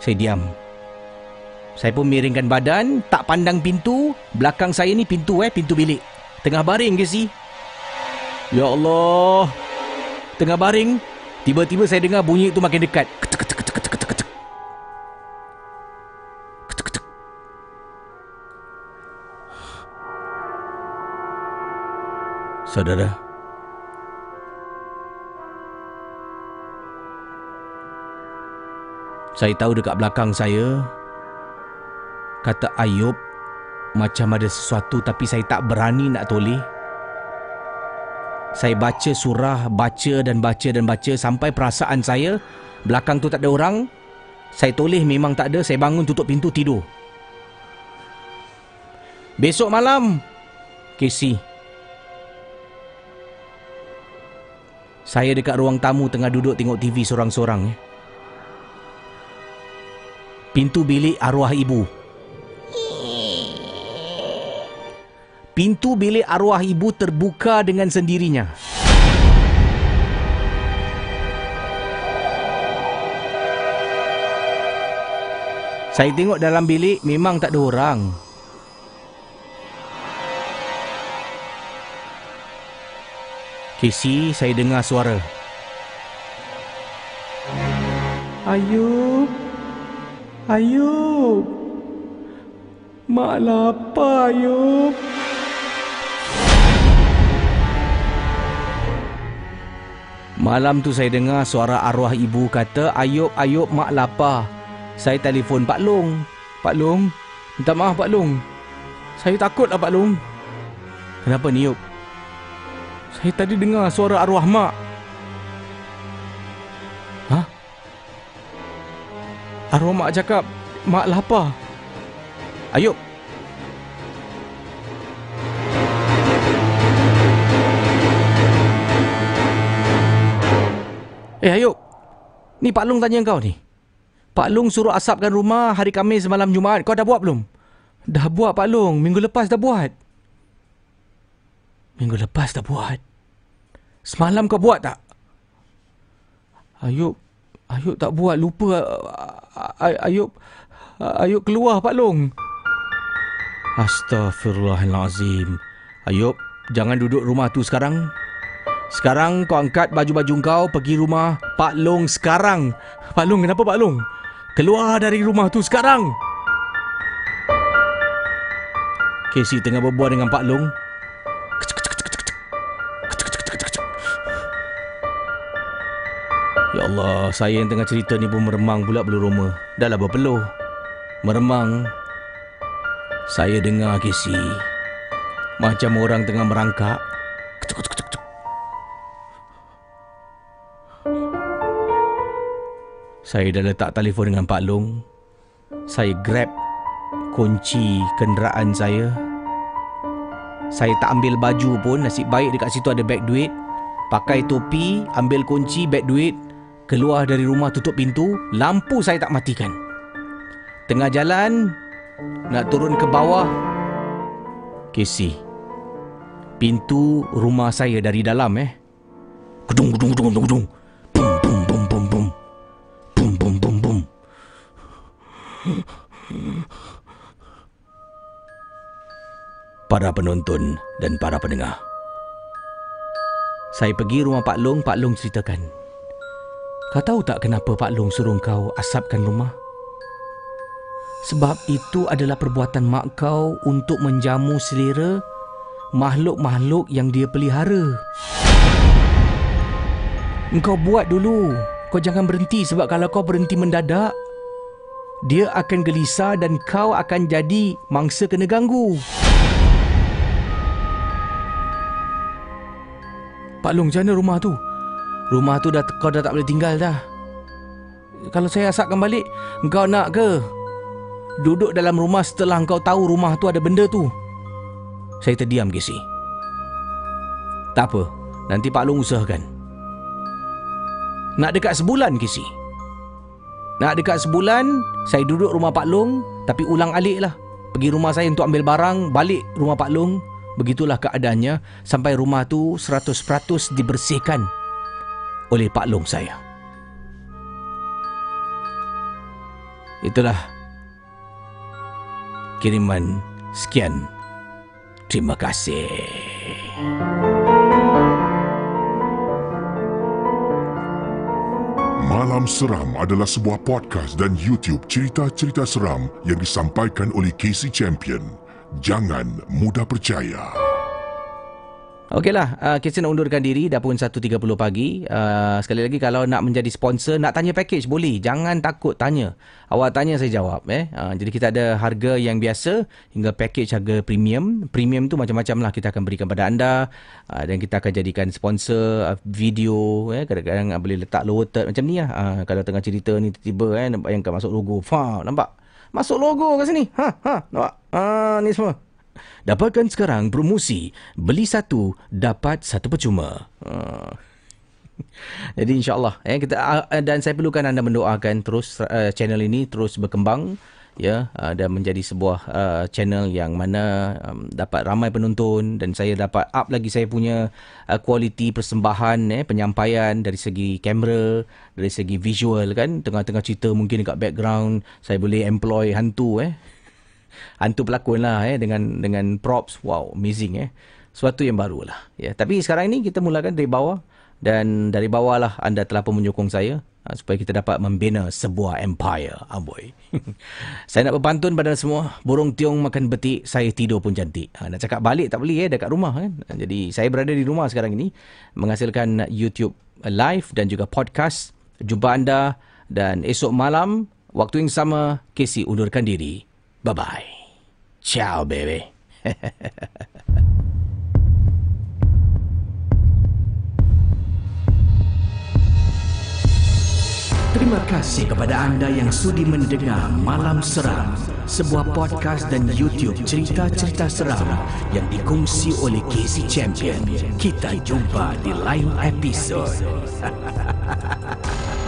Saya diam. Saya pun miringkan badan, tak pandang pintu. Belakang saya ni pintu eh, pintu bilik. Tengah baring ke si? Ya Allah. Tengah baring, tiba-tiba saya dengar bunyi itu makin dekat. Ketek, ketek, ketek, ketek, ketek, ketek. Ketek, ketek. Saudara, Saya tahu dekat belakang saya kata Ayub macam ada sesuatu tapi saya tak berani nak toleh. Saya baca surah, baca dan baca dan baca sampai perasaan saya belakang tu tak ada orang. Saya toleh memang tak ada, saya bangun tutup pintu tidur. Besok malam, Casey. Saya dekat ruang tamu tengah duduk tengok TV sorang-sorang. Eh. Pintu bilik arwah ibu. Pintu bilik arwah ibu terbuka dengan sendirinya. Saya tengok dalam bilik memang tak ada orang. Casey, saya dengar suara. Ayub. Ayub. Mak lapar, Ayub. Malam tu saya dengar suara arwah ibu kata, Ayub, Ayub, mak lapar. Saya telefon Pak Long. Pak Long, minta maaf Pak Long. Saya takut lah Pak Long. Kenapa ni, Ayub? Saya tadi dengar suara arwah mak. Arwah mak cakap, mak lapar. Ayub. Eh Ayub. Ni Pak Long tanya kau ni. Pak Long suruh asapkan rumah hari Khamis malam Jumaat. Kau dah buat belum? Dah buat Pak Long. Minggu lepas dah buat. Minggu lepas dah buat. Semalam kau buat tak? Ayub. Ayub tak buat. Lupa. Ay- Ayub. Ayub keluar Pak Long. Astaghfirullahalazim. Ayub, jangan duduk rumah tu sekarang. Sekarang kau angkat baju-baju kau pergi rumah Pak Long sekarang. Pak Long, kenapa Pak Long? Keluar dari rumah tu sekarang. Casey tengah berbual dengan Pak Long. Ya Allah, saya yang tengah cerita ni pun meremang pula bulu roma. Dah lah berpeluh. Meremang. Saya dengar Casey. Macam orang tengah merangkak. Saya dah letak telefon dengan Pak Long. Saya grab kunci kenderaan saya. Saya tak ambil baju pun, nasib baik dekat situ ada beg duit. Pakai topi, ambil kunci, beg duit, keluar dari rumah tutup pintu, lampu saya tak matikan. Tengah jalan, nak turun ke bawah. Casey, pintu rumah saya dari dalam eh. Gedung, gedung, gedung, gedung, gedung. Bum, bum, bum, bum, bum. Bum, bum, bum, bum. Para penonton dan para pendengar. Saya pergi rumah Pak Long, Pak Long ceritakan. Kau tahu tak kenapa Pak Long suruh kau asapkan rumah? Sebab itu adalah perbuatan mak kau untuk menjamu selera makhluk-makhluk yang dia pelihara. Engkau buat dulu. Kau jangan berhenti sebab kalau kau berhenti mendadak, dia akan gelisah dan kau akan jadi mangsa kena ganggu. Pak Long, mana rumah tu? Rumah tu dah kau dah tak boleh tinggal dah. Kalau saya asapkan balik, engkau nak ke? Duduk dalam rumah setelah engkau tahu rumah tu ada benda tu. Saya terdiam, Casey. Tak apa, nanti Pak Long usahakan. Nak dekat sebulan, Casey. Nak dekat sebulan, saya duduk rumah Pak Long, tapi ulang alik lah. Pergi rumah saya untuk ambil barang, balik rumah Pak Long. Begitulah keadaannya sampai rumah tu 100% dibersihkan. Oleh Pak Long saya. Itulah kiriman sekian. Terima kasih. Malam Seram adalah sebuah podcast dan YouTube cerita-cerita seram yang disampaikan oleh Casey Champion. Jangan mudah percaya. Okeylah, uh, kita nak undurkan diri dah pun 1.30 pagi. Uh, sekali lagi kalau nak menjadi sponsor, nak tanya package boleh. Jangan takut tanya. Awak tanya saya jawab eh. Uh, jadi kita ada harga yang biasa hingga package harga premium. Premium tu macam-macam lah kita akan berikan pada anda uh, dan kita akan jadikan sponsor uh, video eh kadang-kadang uh, boleh letak lower third macam ni lah. Uh, kalau tengah cerita ni tiba-tiba eh nampak yang masuk logo. Fa, nampak? Masuk logo kat sini. Ha, ha, nampak? Ah, ni semua. Dapatkan sekarang promosi beli satu dapat satu percuma. Uh. Jadi insyaallah eh kita uh, dan saya perlukan anda mendoakan terus uh, channel ini terus berkembang ya uh, dan menjadi sebuah uh, channel yang mana um, dapat ramai penonton dan saya dapat up lagi saya punya uh, kualiti persembahan eh penyampaian dari segi kamera dari segi visual kan tengah-tengah cerita mungkin dekat background saya boleh employ hantu eh hantu pelakon lah eh dengan dengan props. Wow amazing eh. Suatu yang baru lah ya. Tapi sekarang ini kita mulakan dari bawah. Dan dari bawah lah anda telah pun menyokong saya uh, supaya kita dapat membina sebuah empire. Aboy saya nak berpantun pada semua. Burung tiung makan betik saya tidur pun cantik. Ha, nak cakap balik tak boleh eh dekat rumah kan? Jadi saya berada di rumah sekarang ini menghasilkan YouTube live dan juga podcast. Jumpa anda dan esok malam waktu yang sama Casey undurkan diri Bye-bye. Ciao, baby. Terima kasih kepada anda yang sudi mendengar Malam Seram, sebuah podcast dan YouTube cerita-cerita seram yang dikongsi oleh Casey Champion. Kita jumpa di lain episod.